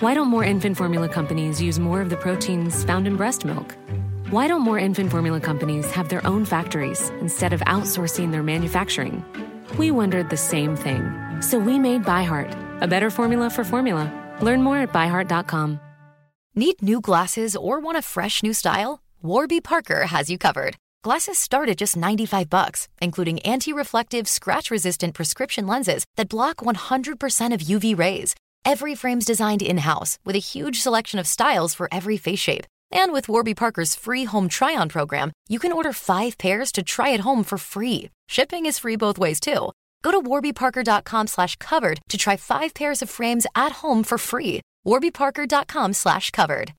Why don't more infant formula companies use more of the proteins found in breast milk? Why don't more infant formula companies have their own factories instead of outsourcing their manufacturing? We wondered the same thing. So we made ByHeart, a better formula for formula. Learn more at byheart.com. Need new glasses or want a fresh new style? Warby Parker has you covered. Glasses start at just 95 bucks, including anti-reflective, scratch-resistant prescription lenses that block 100% of UV rays. Every frame's designed in-house with a huge selection of styles for every face shape. And with Warby Parker's free home try-on program, you can order 5 pairs to try at home for free. Shipping is free both ways too. Go to warbyparker.com slash covered to try 5 pairs of frames at home for free. warbyparker.com slash covered.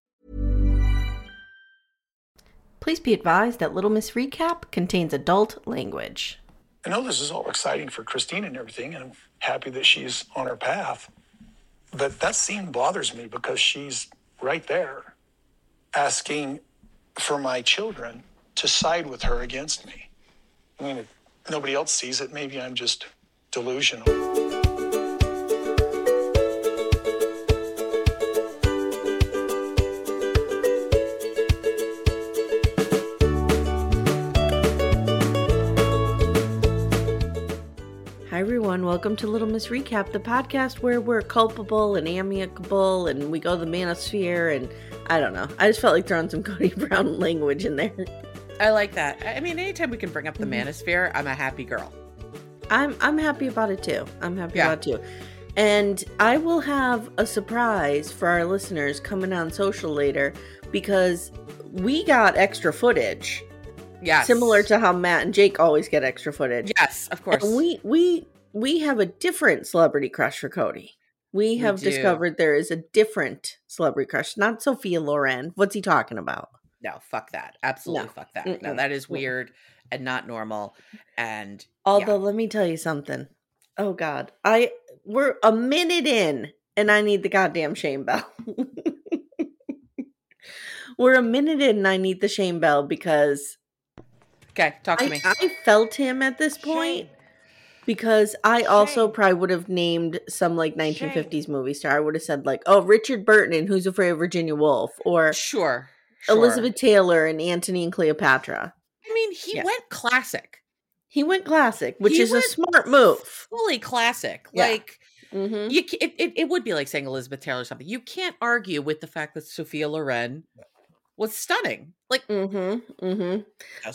Please be advised that Little Miss Recap contains adult language. I know this is all exciting for Christine and everything, and I'm happy that she's on her path. But that scene bothers me because she's right there asking for my children to side with her against me. I mean, nobody else sees it, maybe I'm just delusional. Welcome to Little Miss Recap, the podcast where we're culpable and amicable and we go to the manosphere. And I don't know. I just felt like throwing some Kody Brown language in there. I like that. I mean, anytime we can bring up the Mm-hmm. manosphere, I'm a happy girl. I'm I'm happy about it too. I'm happy Yeah. about it too. And I will have a surprise for our listeners coming on social later because we got extra footage. Yes. Similar to how Matt and Jake always get extra footage. Yes, of course. And we we we have a different celebrity crush for Kody. We have do. discovered there is a different celebrity crush, not Sophia Loren. What's he talking about? no, fuck that. Absolutely No. fuck that. No, Mm-mm. that is weird and not normal. And Although let me tell you something. Oh God, I we're a minute in, and I need the goddamn shame bell. we're a minute in, and I need the shame bell because okay, talk to I, me. I felt him at this point. Because I also probably would have named some like 1950s movie star. I would have said like, oh, Richard Burton and Who's Afraid of Virginia Woolf, or sure, sure. Elizabeth Taylor and Antony and Cleopatra. I mean, he Yeah. went classic. He went classic, which He is a smart move. Fully classic. Yeah. Like hmm you it, it, it would be like saying Elizabeth Taylor or something. You can't argue with the fact that Sophia Loren was stunning. Like Mm-hmm. Mm-hmm.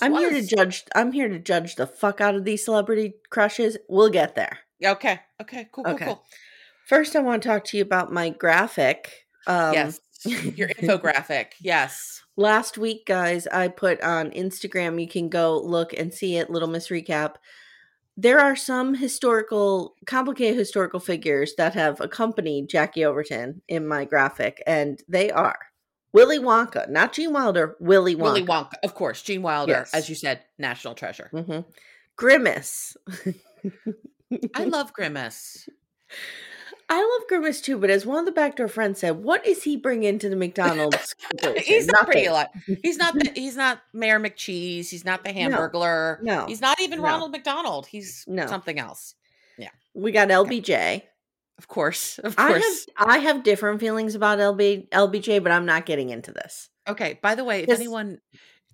I'm here to judge. I'm here to judge the fuck out of these celebrity crushes. We'll get there. Okay. Okay. Cool. Cool. Cool. First, I want to talk to you about my graphic. Um, yes. Your infographic. Yes. Last week, guys, I put on Instagram. You can go look and see it. Little Miss Recap. There are some historical, complicated historical figures that have accompanied Jackie Overton in my graphic, and they are Willy Wonka, not Gene Wilder. Willy Wonka. Willy Wonka, of course. Gene Wilder, Yes. as you said, national treasure. hmm Grimace. I love Grimace. I love Grimace too, but as one of the backdoor friends said, what is he bringing to the McDonald's? he's not pretty Nothing. alive. He's not. The, he's not Mayor McCheese. He's not the No. Hamburglar. No. He's not even No. Ronald McDonald. He's No. something else. Yeah, we got LBJ. Of course. Of I have course. I have different feelings about LB LBJ, but I'm not getting into this. Okay. By the way, if anyone,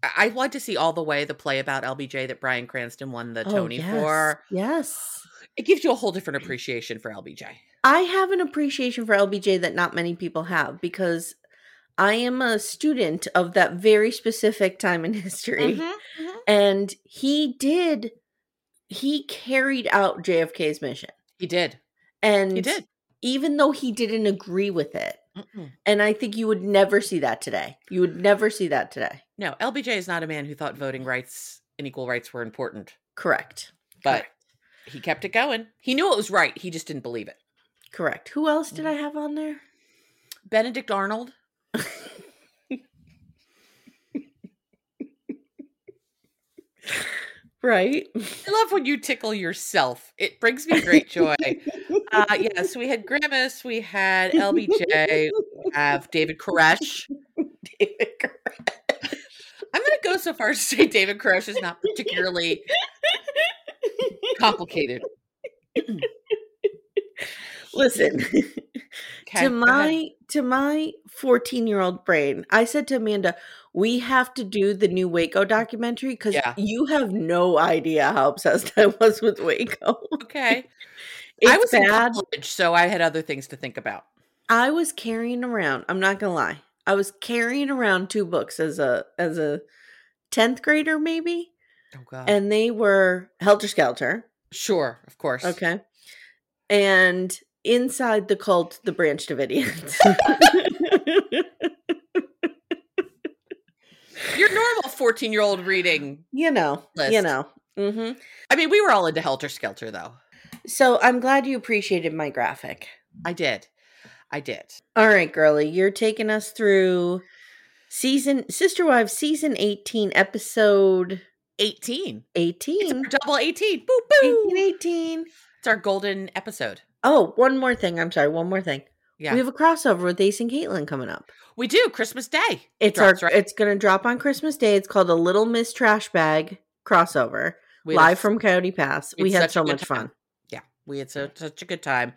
I- I'd like to see all the way the play about LBJ that Bryan Cranston won the Oh, Tony yes. for. Yes. It gives you a whole different appreciation for LBJ. I have an appreciation for LBJ that not many people have because I am a student of that very specific time in history. Mhm, mhm. And he did he carried out JFK's mission. He did. And He did. even though he didn't agree with it, Mm-mm. And I think you would never see that today. You would never see that today. No, LBJ is not a man who thought voting rights and equal rights were important, Correct. but he kept it going. He knew it was right. He just didn't believe it. Correct. Who else Mm. did I have on there? Benedict Arnold. Right. I love when you tickle yourself. It brings me great joy. uh, yeah, so we had Grimace, we had LBJ, we have David Koresh. David Koresh. I'm going to go so far as to say David Koresh is not particularly complicated. Listen. Okay, to my to my 14 year old brain i said to amanda we have to do the new waco documentary because Yeah. you have no idea how obsessed i was with waco Okay. it's I was in bad college, so I had other things to think about. i was carrying around i'm not gonna lie i was carrying around two books as a as a 10th grader maybe Oh, God. and they were helter skelter sure, of course. okay and inside the cult the branch davidians Your normal 14 year old reading. you know you List. know hmm I mean, we were all into Helter Skelter, though. So I'm glad you appreciated my graphic. I did. I did. All right, girly, you're taking us through season Sister Wives season 18 episode 18. 18. It's our double 18. Boo, boo. 18 18. It's our golden episode. Oh, one more thing. I'm sorry, one more thing. Yeah. We have a crossover with Ace and Caitlin coming up. We do. Christmas Day. It's drops, our right? it's gonna drop on Christmas Day. It's called a Little Miss Trash Bag crossover. We had a live from Coyote Pass. we We had had so much time. fun. Yeah. We had so, such a good time.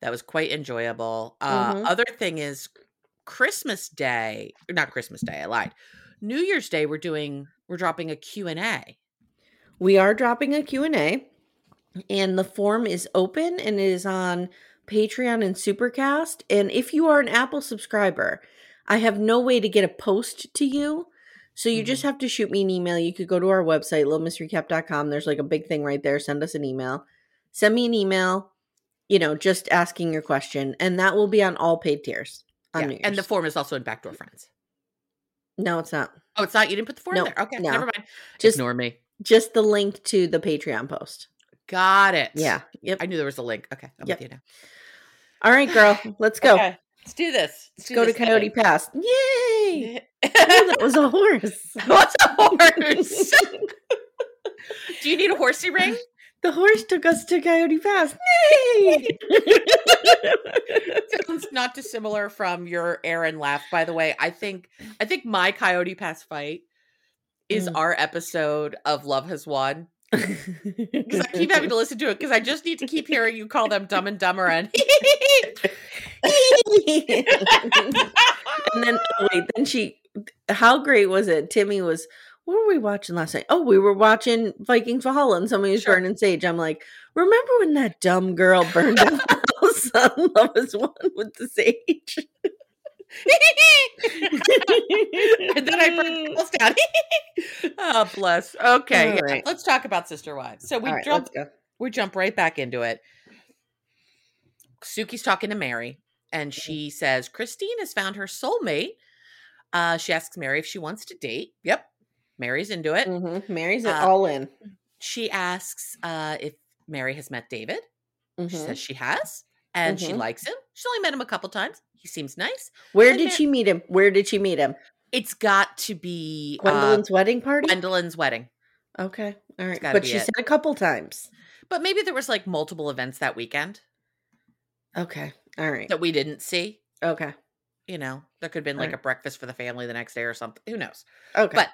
That was quite enjoyable. Uh, Mhm. Other thing is Christmas Day. Not Christmas Day. I lied. New Year's Day, we're doing, we're dropping a Q&A. we are dropping a q&a and the form is open and it is on patreon and supercast and if you are an apple subscriber i have no way to get a post to you so you just mm-hmm. have to shoot me an email you could go to our website littlemissrecap.com there's like a big thing right there send us an email send me an email you know just asking your question and that will be on all paid tiers on Yeah. New And the form is also in Backdoor Friends. no it's not Oh, it's not? You didn't put the form No, there? Okay. no. Never mind. Just- Ignore me. just the link to the patreon post Got it. yeah yep I knew there was a link. Okay. I'm Yep. with you now. all right girl let's go Okay. Let's do this. Let's go to Coyote Pass. Yay! Oh, that that was a horse. What's a horse? Do you need a horsey ring? The horse took us to Coyote Pass. Yay! Sounds not dissimilar from your Aaron laugh. By the way, I think I think my Coyote Pass fight is Mm. our episode of Love Has Won. Because I keep having to listen to it because I just need to keep hearing you call them dumb and dumber and and then oh, wait, then she how great was it? Timmy was what were we watching last night? Oh, we were watching Vikings Valhalla and somebody was Sure. burning sage. I'm like, remember when that dumb girl burned the house on Love Has Won with the sage? And then I house down. oh, bless. Okay, yeah, right. let's talk about Sister Wives. So we All right, jump, let's we jump right back into it. Suki's talking to Meri, and Mm-hmm. she says Christine has found her soulmate. Uh, she asks Meri if she wants to date. Yep, Meri's into it. Mhm. Meri's Uh, all in. She asks uh, if Meri has met David. She Mhm. says she has, and she Mhm. likes him. She's only met him a couple times. He seems nice. Where did she meet him? Where did she meet him? It's got to be uh, Gwendlyn's wedding party? Gwendlyn's wedding. Okay. All right. But she it. said a couple times. But maybe there was like multiple events that weekend Okay. All right. that we didn't see. Okay. You know, there could have been like Alright. a breakfast for the family the next day or something. Who knows? Okay. But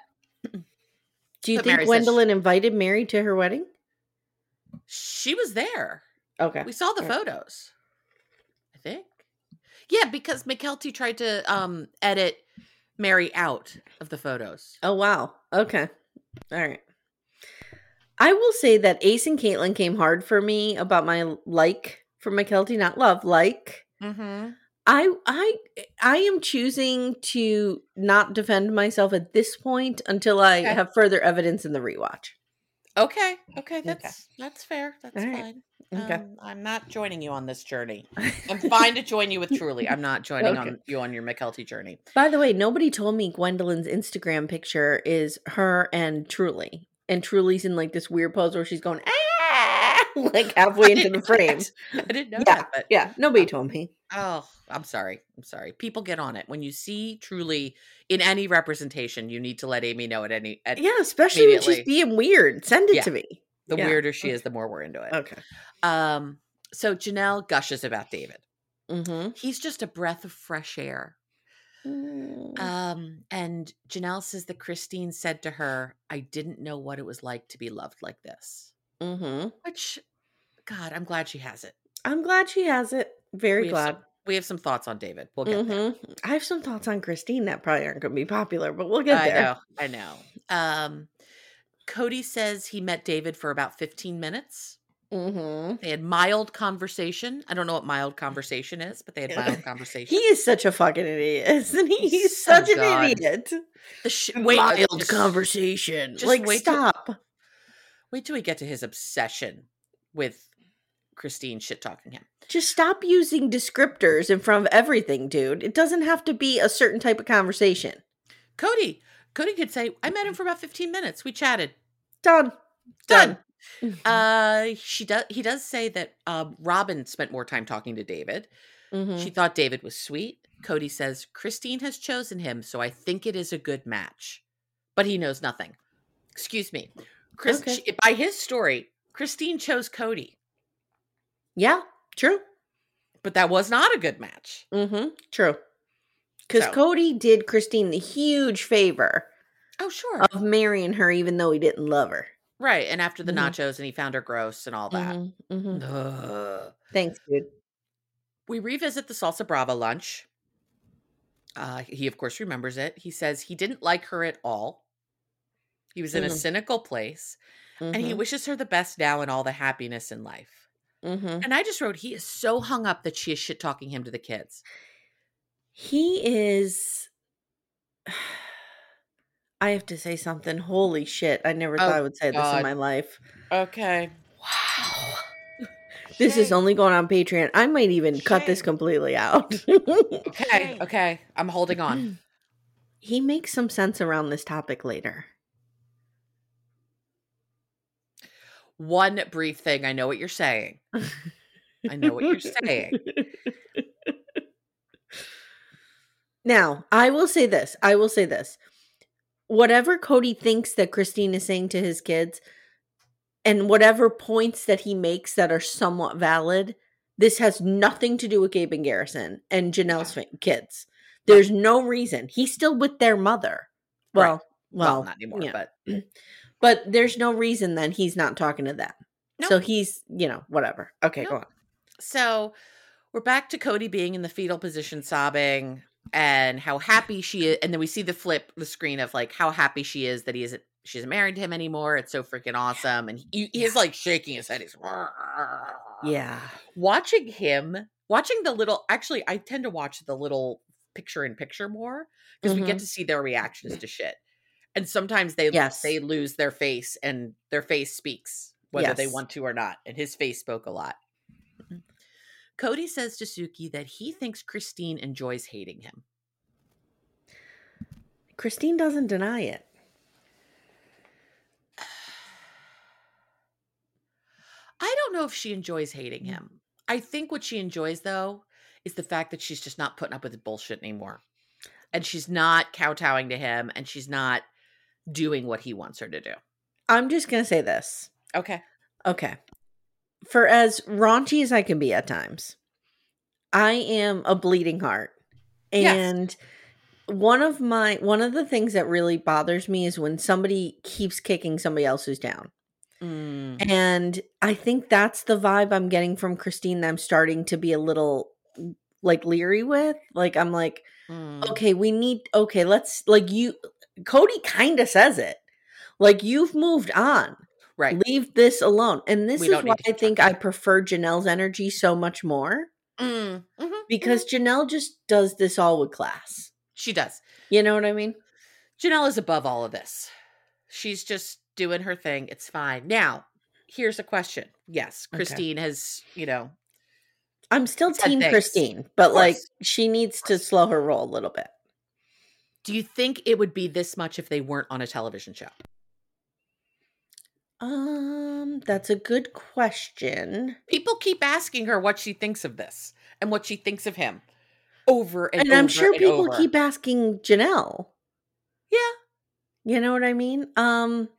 do you but think Meri Gwendlyn invited Meri to her wedding? she was there. Okay. We saw the Alright. photos. I think. Yeah, because Mykelti tried to um edit Meri out of the photos. Oh wow. Okay. All right. I will say that Ace and Caitlin came hard for me about my like for Mykelti, not love, like. Mm-hmm. I I I am choosing to not defend myself at this point until I Okay. have further evidence in the rewatch. Okay. Okay. That's that's fair. That's Alright. fine. Okay. Um, I'm not joining you on this journey. I'm fine to join you with Truely. I'm not joining Okay. on you on your Mykelti journey. By the way, nobody told me Gwendlyn's Instagram picture is her and Truely. And Truely's in like this weird pose where she's going, ah, like halfway into the frame. I didn't know Yeah, that, but Yeah, nobody told me. oh, I'm sorry. I'm sorry. People get on it when you see Truely in any representation. You need to let Amye know at any. At, Yeah, especially when she's being weird. Send it Yeah. to me. The Yeah. weirder she is, the more we're into it. Okay. Um. So Janelle gushes about David. Mm-hmm. He's just a breath of fresh air. Um, and Janelle says that Christine said to her, I didn't know what it was like to be loved like this. mm-hmm. Which, God, I'm glad she has it. I'm glad she has it. Very we have glad. Some, we have some thoughts on David. We'll get there. Mhm. I have some thoughts on Christine that probably aren't going to be popular, but we'll get I there. know. I know. Um, Kody says he met David for about 15 minutes. Mm-hmm. They had mild conversation. I don't know what mild conversation is, but they had mild conversation. He is such a fucking idiot, isn't he? He's Oh, such an idiot. The sh- wait, Mild just- conversation. just like, wait till- stop. Wait till we get to his obsession with Christine shit talking him. Just stop using descriptors in front of everything, dude. It doesn't have to be a certain type of conversation. Kody, Kody could say, I met him for about 15 minutes. We chatted. Done. Done. Done. Uh she does he does say that um Robyn spent more time talking to David. Mhm. She thought David was sweet. Kody says, Christine has chosen him, so I think it is a good match. But he knows nothing. Excuse me. Chris Okay. she- by his story, Christine chose Kody, Yeah, true. but that was not a good match. Mm-hmm. True. Because So- Kody did Christine the huge favor Oh, sure. of marrying her, even though he didn't love her. right. And after the Mhm. nachos and he found her gross and all that. Mhm, mhm. Thanks, dude. We revisit the Salsa Brava lunch. Uh, he, of course, remembers it. He says he didn't like her at all. He was in a Mm. cynical place, and he Mhm, wishes her the best now and all the happiness in life. mhm. And I just wrote, he is so hung up that she is shit talking him to the kids. He is. I have to say something. Holy shit. I never thought Oh, I would say this God. in my life. Okay. Wow. This is only going on Patreon. I might even cut this completely out. Okay. Okay. I'm holding on. he makes some sense around this topic later. One brief thing. I know what you're saying. I know what you're saying. Now, I will say this. I will say this. Whatever Kody thinks that Christine is saying to his kids, and whatever points that he makes that are somewhat valid, this has nothing to do with Gabe and Garrison and Janelle's fa- kids. There's no reason. He's still with their mother. Right. Well, Well, well, not anymore, yeah. but but there's no reason then he's not talking to them. No. So he's, you know, whatever. Okay, No. go on. So we're back to Kody being in the fetal position, sobbing, and how happy she is. And then we see the flip, the screen of like how happy she is that he isn't, she's married to him anymore. It's so freaking awesome. And he, he's like shaking his head. He's Yeah. watching him, watching the little. Actually, I tend to watch the little picture in picture more because we get Mhm. to see their reactions to shit. And sometimes they Yes. they lose their face, and their face speaks whether they want to or not. And his face spoke a lot. Kody says to Suki that he thinks Christine enjoys hating him. Christine doesn't deny it. I don't know if she enjoys hating mm. him. I think what she enjoys though is the fact that she's just not putting up with the bullshit anymore. And she's not kowtowing to him and she's not doing what he wants her to do. I'm just going to say this. Okay. Okay. For as raunchy as I can be at times, I am a bleeding heart. Yes. And one of my one of the things that really bothers me is when somebody keeps kicking somebody else's down. Mm. And I think that's the vibe I'm getting from Christine that I'm starting to be a little like leery with. Like I'm like, Mm. okay, we need okay, let's like you Kody kind of says it. Like you've moved on. Right. Leave this alone. And this We is why I think. I prefer Janelle's energy so much more Mm. Mhm. because Janelle just does this all with class. She does. You know what I mean? Janelle is above all of this. She's just doing her thing. It's fine. Now, here's a question. Yes, Okay. Christine has, you know, I'm still team things. Christine, but like she needs to slow her roll a little bit. do you think it would be this much if they weren't on a television show? Um, that's a good question. People keep asking her what she thinks of this and what she thinks of him over and, And, I'm sure and people over. keep asking Janelle. Yeah. You know what I mean? Um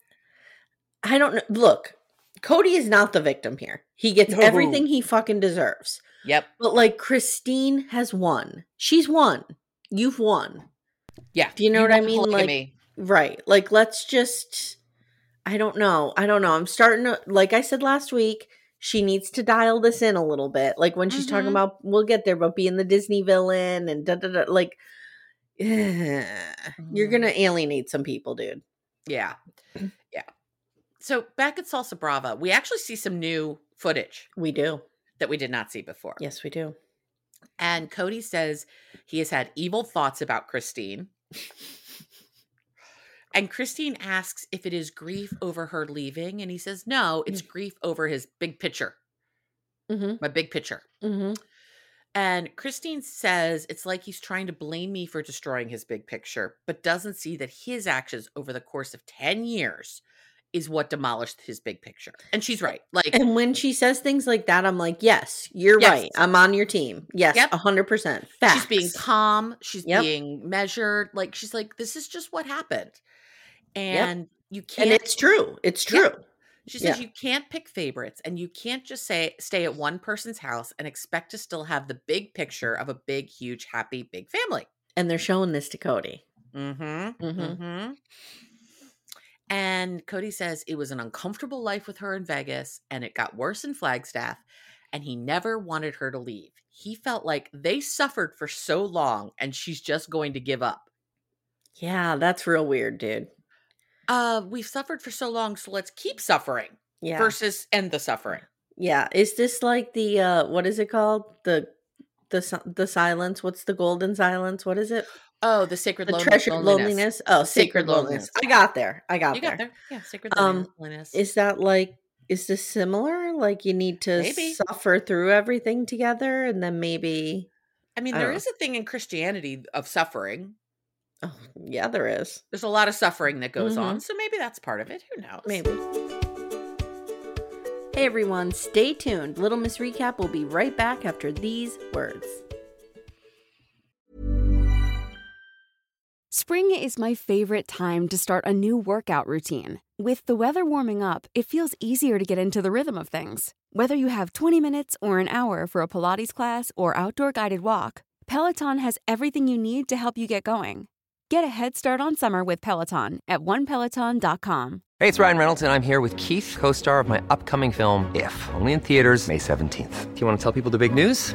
I don't know. Look, Kody is not the victim here. He gets No. everything he fucking deserves. Yep. But like Christine has won. She's won. You've won. Yeah. Do you know what I mean? Like polygamy. right. Like let's just I don't know. I don't know. I'm starting to like I said last week, she needs to dial this in a little bit. Like when she's talking Mhm. about we'll get there, but being the Disney villain and da da da like you're Mhm. gonna alienate some people, dude. Yeah. Yeah. So back at Salsa Brava, we actually see some new footage We do. that we did not see before. Yes, we do. And Kody says he has had evil thoughts about Christine. And Christine asks if it is grief over her leaving. And he says, no, it's grief over his big picture, Mm-hmm. my big picture. Mm-hmm. And Christine says it's like he's trying to blame me for destroying his big picture, but doesn't see that his actions over the course of 10 years is what demolished his big picture. And she's right. Like, And when she says things like that, I'm like, yes, you're Yes. right. I'm on your team. Yes, Yep. a hundred percent. Facts. she's being calm, she's Yep. being measured. Like, she's like, this is just what happened. And you can't. and it's true. It's Yeah. true. She says Yeah. you can't pick favorites and you can't just say stay at one person's house and expect to still have the big picture of a big, huge, happy, big family. And they're showing this to Kody. Mm-hmm. Mhm. Mm-hmm. And Kody says it was an uncomfortable life with her in Vegas and it got worse in Flagstaff and he never wanted her to leave. He felt like they suffered for so long and she's just going to give up. Yeah, that's real weird, dude. Uh, we've suffered for so long, so let's keep suffering Yeah. versus end the suffering. yeah. Is this like the uh what is it called? The the the silence. What's the golden silence? What is it? Oh, the sacred The lone- treasured loneliness. loneliness. Oh, Sacred sacred loneliness. loneliness. I got there. I got You there. got there. Yeah, sacred Um, loneliness. Is that like is this similar? Like you need to Maybe. suffer through everything together and then maybe I mean, I there don't a thing in Christianity of suffering. Oh, yeah, there is. There's a lot of suffering that goes on, Mhm. so maybe that's part of it. Who knows? Maybe. Hey everyone, stay tuned. Little Miss Recap will be right back after these words. Spring is my favorite time to start a new workout routine. With the weather warming up, it feels easier to get into the rhythm of things. Whether you have 20 minutes or an hour for a Pilates class or outdoor guided walk, Peloton has everything you need to help you get going. Get a head start on summer with Peloton at onepeloton.com. Hey, it's Ryan Reynolds, and I'm here with Keith, co star of my upcoming film, If, only in theaters, May 17th. Do you want to tell people the big news?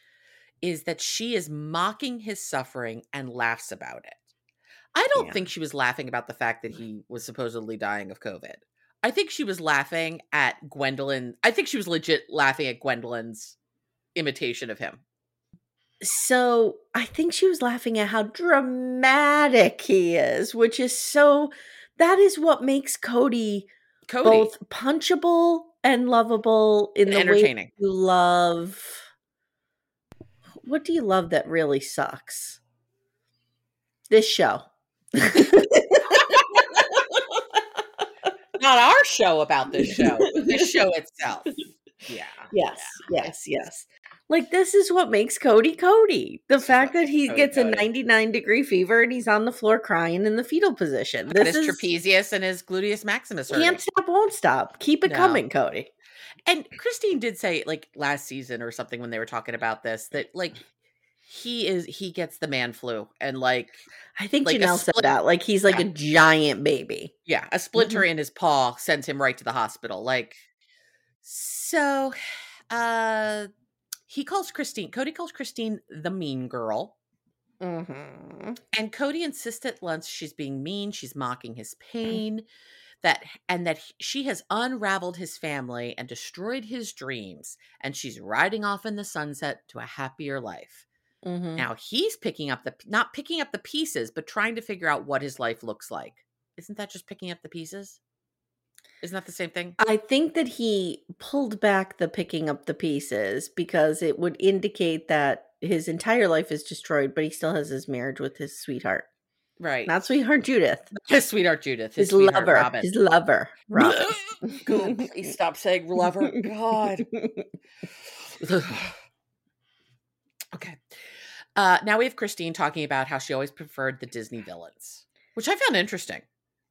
is that she is mocking his suffering and laughs about it. I don't Yeah. think she was laughing about the fact that he was supposedly dying of COVID. I think she was laughing at Gwendlyn. I think she was legit laughing at Gwendlyn's imitation of him. So I think she was laughing at how dramatic he is, which is so that is what makes Kody, Kody, both punchable and lovable in the way entertaining. you love. What do you love that really sucks? This show. Not our show about this show, this show itself. Yeah. Yes, yes, yes. Like this is what makes Kody Kody. The This fact that he Kody gets a 99 degree fever and he's on the floor crying in the fetal position. And This his is trapezius and his gluteus maximus. hurting. can't stop, won't stop. Keep it No. coming, Kody. And Christine did say like last season or something when they were talking about this that like he is he gets the man flu and like I think Like Janelle said that. Like he's like Yeah. a giant baby. yeah a splinter Mm-hmm. in his paw sends him right to the hospital like So, uh, he calls Christine. Kody calls Christine the mean girl. Mm-hmm. And Kody insists at lunch she's being mean, she's mocking his pain, that and that she has unraveled his family and destroyed his dreams, and she's riding off in the sunset to a happier life. Mm-hmm. Now he's picking up the not picking up the pieces, but trying to figure out what his life looks like. Isn't that just picking up the pieces? Isn't that the same thing? I think that he pulled back the picking up the pieces because it would indicate that his entire life is destroyed, but he still has his marriage with his sweetheart. Right. Not sweetheart Judith. his sweetheart Judith, his, His, lover. Robyn. His lover. Robyn. God, please stop saying lover. God. okay. Uh, now we have Christine talking about how she always preferred the Disney villains, which I found interesting.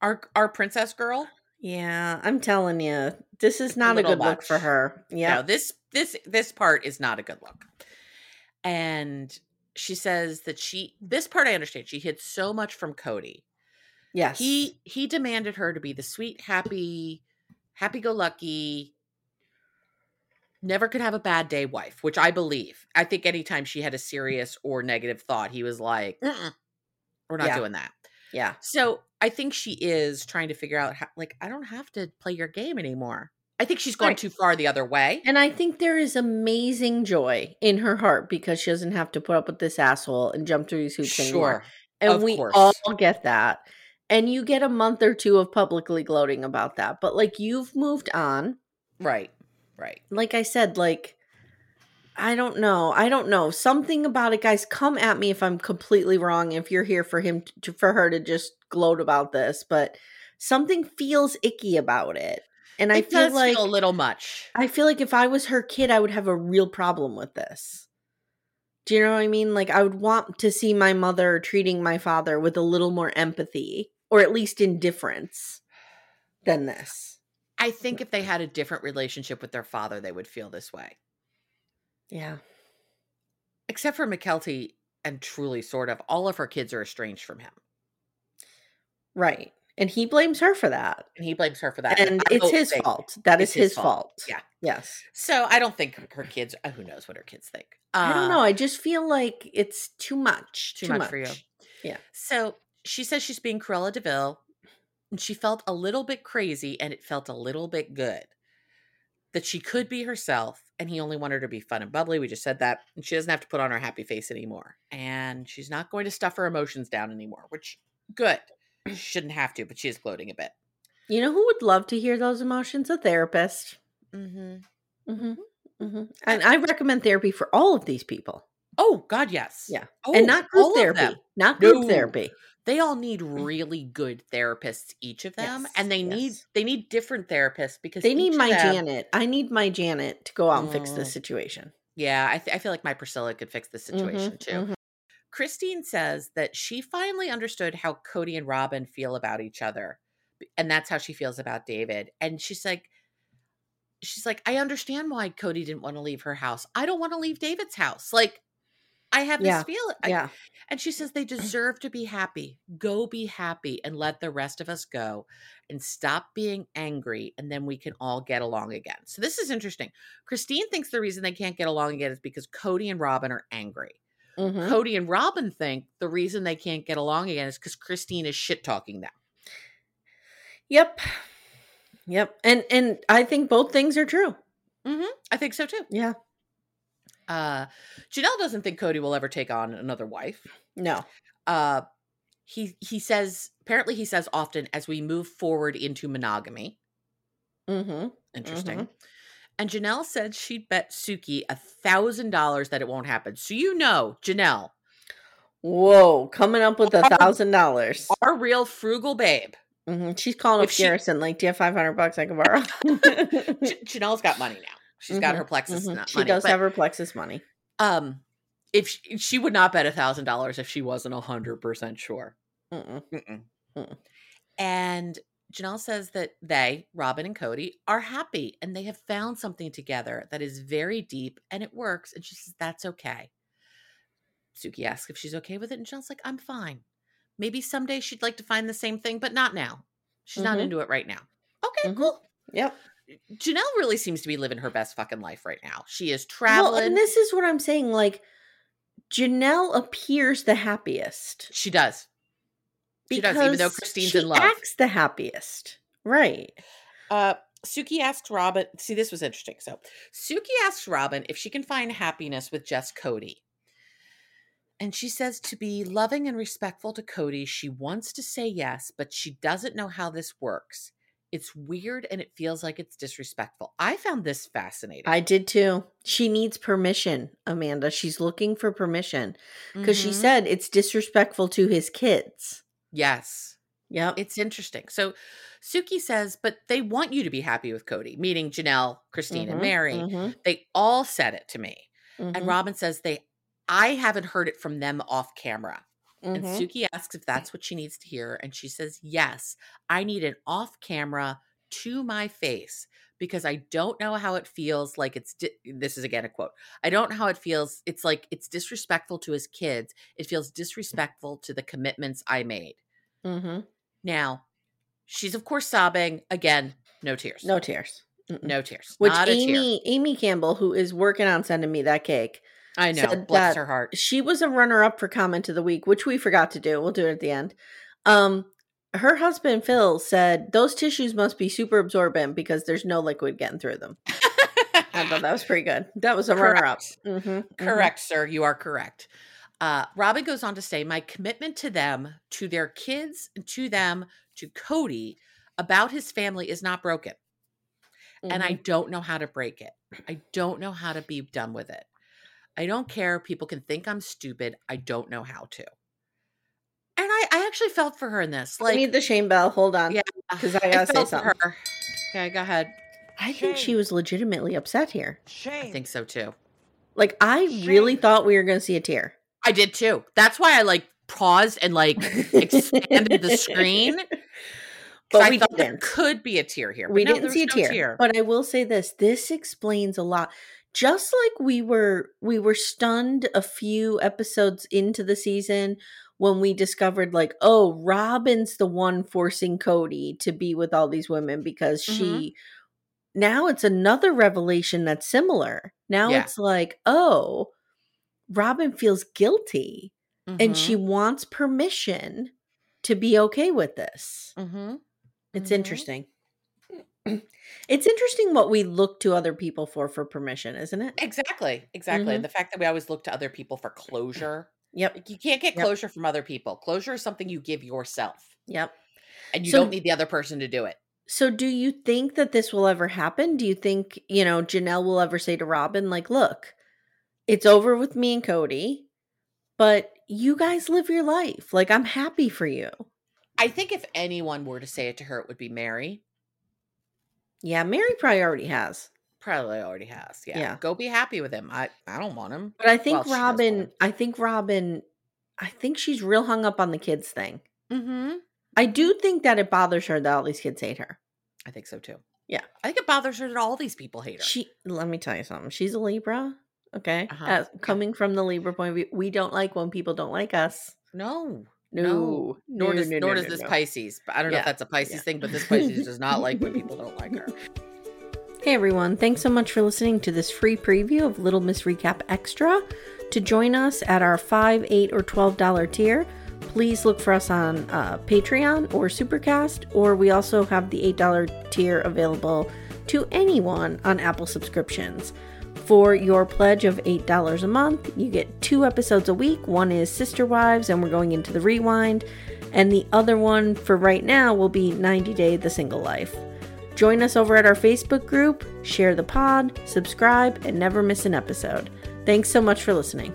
Our our princess girl. yeah, I'm telling you, this is not a, little good look for much. her. No, Yeah. this this this part is not a good look. And she says that she this part I understand. She hid so much from Kody. yes. He he demanded her to be the sweet, happy, happy go lucky, never could have a bad day wife, which I believe. I think anytime she had a serious or negative thought, he was like, "Mm-mm, "We're not Yeah. doing that." yeah. So I think she is trying to figure out how, like, I don't have to play your game anymore. I think she's gone Right. too far the other way. And I think there is amazing joy in her heart because she doesn't have to put up with this asshole and jump through these hoops anymore. And of we course. all get that. And you get a month or two of publicly gloating about that. But like you've moved on. Right. Right. Like I said, like I don't know. I don't know. Something about it, guys. Come at me if I'm completely wrong. If you're here for him to, for her to just gloat about this, but something feels icky about it. And I feel like feel a little much. I feel like if I was her kid, I would have a real problem with this. Do you know what I mean? Like, I would want to see my mother treating my father with a little more empathy or at least indifference than this. I think if they had a different relationship with their father, they would feel this way. Yeah. Except for Mykelti and truely sort of all of her kids are estranged from him. Right. And he blames her for that. And he blames her for that. And it's his think- fault. That it's is his fault. fault. Yeah. Yes. So I don't think her kids uh, who knows what her kids think. I don't Uh, know. I just feel like it's too much. Too, much, for you. Yeah. So she says she's being Cruella de Vil, and she felt a little bit crazy, and it felt a little bit good that she could be herself, and he only wanted her to be fun and bubbly. We just said that, and she doesn't have to put on her happy face anymore, and she's not going to stuff her emotions down anymore. Which good, shouldn't have to, but she is gloating a bit. You know who would love to hear those emotions? A therapist. Mm-hmm. hmm hmm And I recommend therapy for all of these people. Oh God, yes, Yeah. Oh, and not group all therapy. Not group No. therapy. they all need really good therapists each of them Yes, and they need they need different therapists because They need my them- Janet. I need my Janet to go out and fix this Mm. situation. yeah I, th- I feel like my priscilla could fix this situation Mhm, too mhm. Christine says that she finally understood how kody and robyn feel about each other and that's how she feels about david and she's like she's like i understand why kody didn't want to leave her house i don't want to leave david's house like i have Yeah, this feeling I- yeah. And she says they deserve to be happy. Go be happy and let the rest of us go and stop being angry. And then we can all get along again. So this is interesting. Christine thinks the reason they can't get along again is because Kody and Robyn are angry. Mhm. Kody and Robyn think the reason they can't get along again is because Christine is shit talking them. Yep. Yep. And and I think both things are true. Mm-hmm. I think so too. Yeah. Uh, Janelle doesn't think Kody will ever take on another wife. No. uh he he says apparently he says often as we move forward into monogamy Mm-hmm. interesting and janelle said she'd bet suki a thousand dollars that it won't happen so you know janelle Whoa, coming up with a thousand dollars. our real frugal babe Mhm. She's calling If up she- Garrison like, "Do you have five hundred bucks I can borrow?" Janelle's got money now She's got Mhm, her plexus mhm. not She does but, have her Plexus money. um if she, she would not bet a thousand dollars if she wasn't a hundred percent sure Mm-mm. Mm-mm. Mm-mm. And Janelle says that they, Robyn and Kody, are happy and they have found something together that is very deep and it works. And she says, that's okay. Suki asks if she's okay with it. And Janelle's like, I'm fine. Maybe someday she'd like to find the same thing, but not now. She's not Mhm. into it right now. Okay, Mhm. cool. Yep. Janelle really seems to be living her best fucking life right now. She is Well, traveling. and this is what I'm saying. Like, Janelle appears the happiest. she does. She does, even though because Christine's she in love. acts the happiest. Right. Uh, Suki asks Robyn. See, this was interesting. So, Suki asks Robyn if she can find happiness with just Kody. And she says to be loving and respectful to Kody, she wants to say yes, but she doesn't know how this works. It's weird and it feels like it's disrespectful. I found this fascinating. I did too. She needs permission, Amanda. She's looking for permission because she Mhm. said it's disrespectful to his kids. Yes. Yeah. It's interesting. So Suki says, but they want you to be happy with Kody, meaning Janelle, Christine, and Mhm, Meri. mhm, They all said it to me. mhm, And Robyn says they I haven't heard it from them off camera. And mhm. Suki asks if that's what she needs to hear. And she says, Yes, I need an off camera to my face because I don't know how it feels like it's. Di- this is again a quote. I don't know how it feels. It's like it's disrespectful to his kids. It feels disrespectful to the commitments I made. Mm-hmm. Now, she's of course sobbing. Again, no tears. No tears. Mm-mm. no tears. Which Not a tear. Amy Amy Campbell, who is working on sending me that cake, I know. Bless her heart. she was a runner up for comment of the week, which we forgot to do. We'll do it at the end. Um, her husband Phil said those tissues must be super absorbent because there's no liquid getting through them. I thought that was pretty good. That was a runner up. Correct. Mm-hmm, mm-hmm. Correct, sir. You are correct. Uh, Robyn goes on to say, My commitment to them, to their kids, and to them, to Kody, about his family is not broken. And I mm-hmm. don't know how to break it. I don't know how to be done with it. I don't care. People can think I'm stupid. I don't know how to. And I, I actually felt for her in this. Like, Like, need the shame bell. Hold on. Yeah. Because I gotta say felt for something. her. Okay, go ahead. I think she was legitimately upset here. I think so too. Like, I really thought we were going to see a tear. I did too. That's why I like paused and like expanded the screen. 'cause But I we thought there didn't. could be a tear here. we no, didn't see a was no tear, but i will say this this explains a lot just like we were we were stunned a few episodes into the season when we discovered like oh robyn's the one forcing kody to be with all these women because Mm-hmm. she now it's another revelation that's similar now Yeah. it's like oh robyn feels guilty and she wants permission to be okay with this hmm it's Mhm. interesting. It's interesting what we look to other people for for permission, isn't it? exactly, exactly. Mhm. And the fact that we always look to other people for closure. Yep. You can't get Yep. closure from other people. Closure is something you give yourself, Yep. and you So- don't need the other person to do it. So do you think that this will ever happen? Do you think, you know, Janelle will ever say to Robyn, like, look, it's over with me and Kody, but you guys live your life. Like, I'm happy for you. I think if anyone were to say it to her, it would be Meri. Yeah, Meri probably already has. Probably already has. Yeah. Yeah. Go be happy with him. I, I don't want him. But I think Well, she does want Robyn. I think Robyn, I think she's real hung up on the kids thing. Mm-hmm. I do think that it bothers her that all these kids hate her. I think so too. Yeah. I think it bothers her that all these people hate her. She let me tell you something. She's a Libra. Okay. Uh-huh, yeah. coming from the Libra point of view, we don't like when people don't like us. no. No. Nor does no, nor does no, this no. Pisces. I don't know if that's a Pisces yeah. thing, but this Pisces does not like when people don't like her. Hey everyone, thanks so much for listening to this free preview of Little Miss Recap Extra. To join us at our 5 8 or $12 tier, please look for us on uh, Patreon or Supercast, or we also have the $8 tier available to anyone on Apple subscriptions. For your pledge of $8 a month, you get two episodes a week. One is Sister Wives, and we're going into the rewind. And the other one for right now will be 90 Day The Single Life. Join us over at our Facebook group, share the pod, subscribe, and never miss an episode. Thanks so much for listening.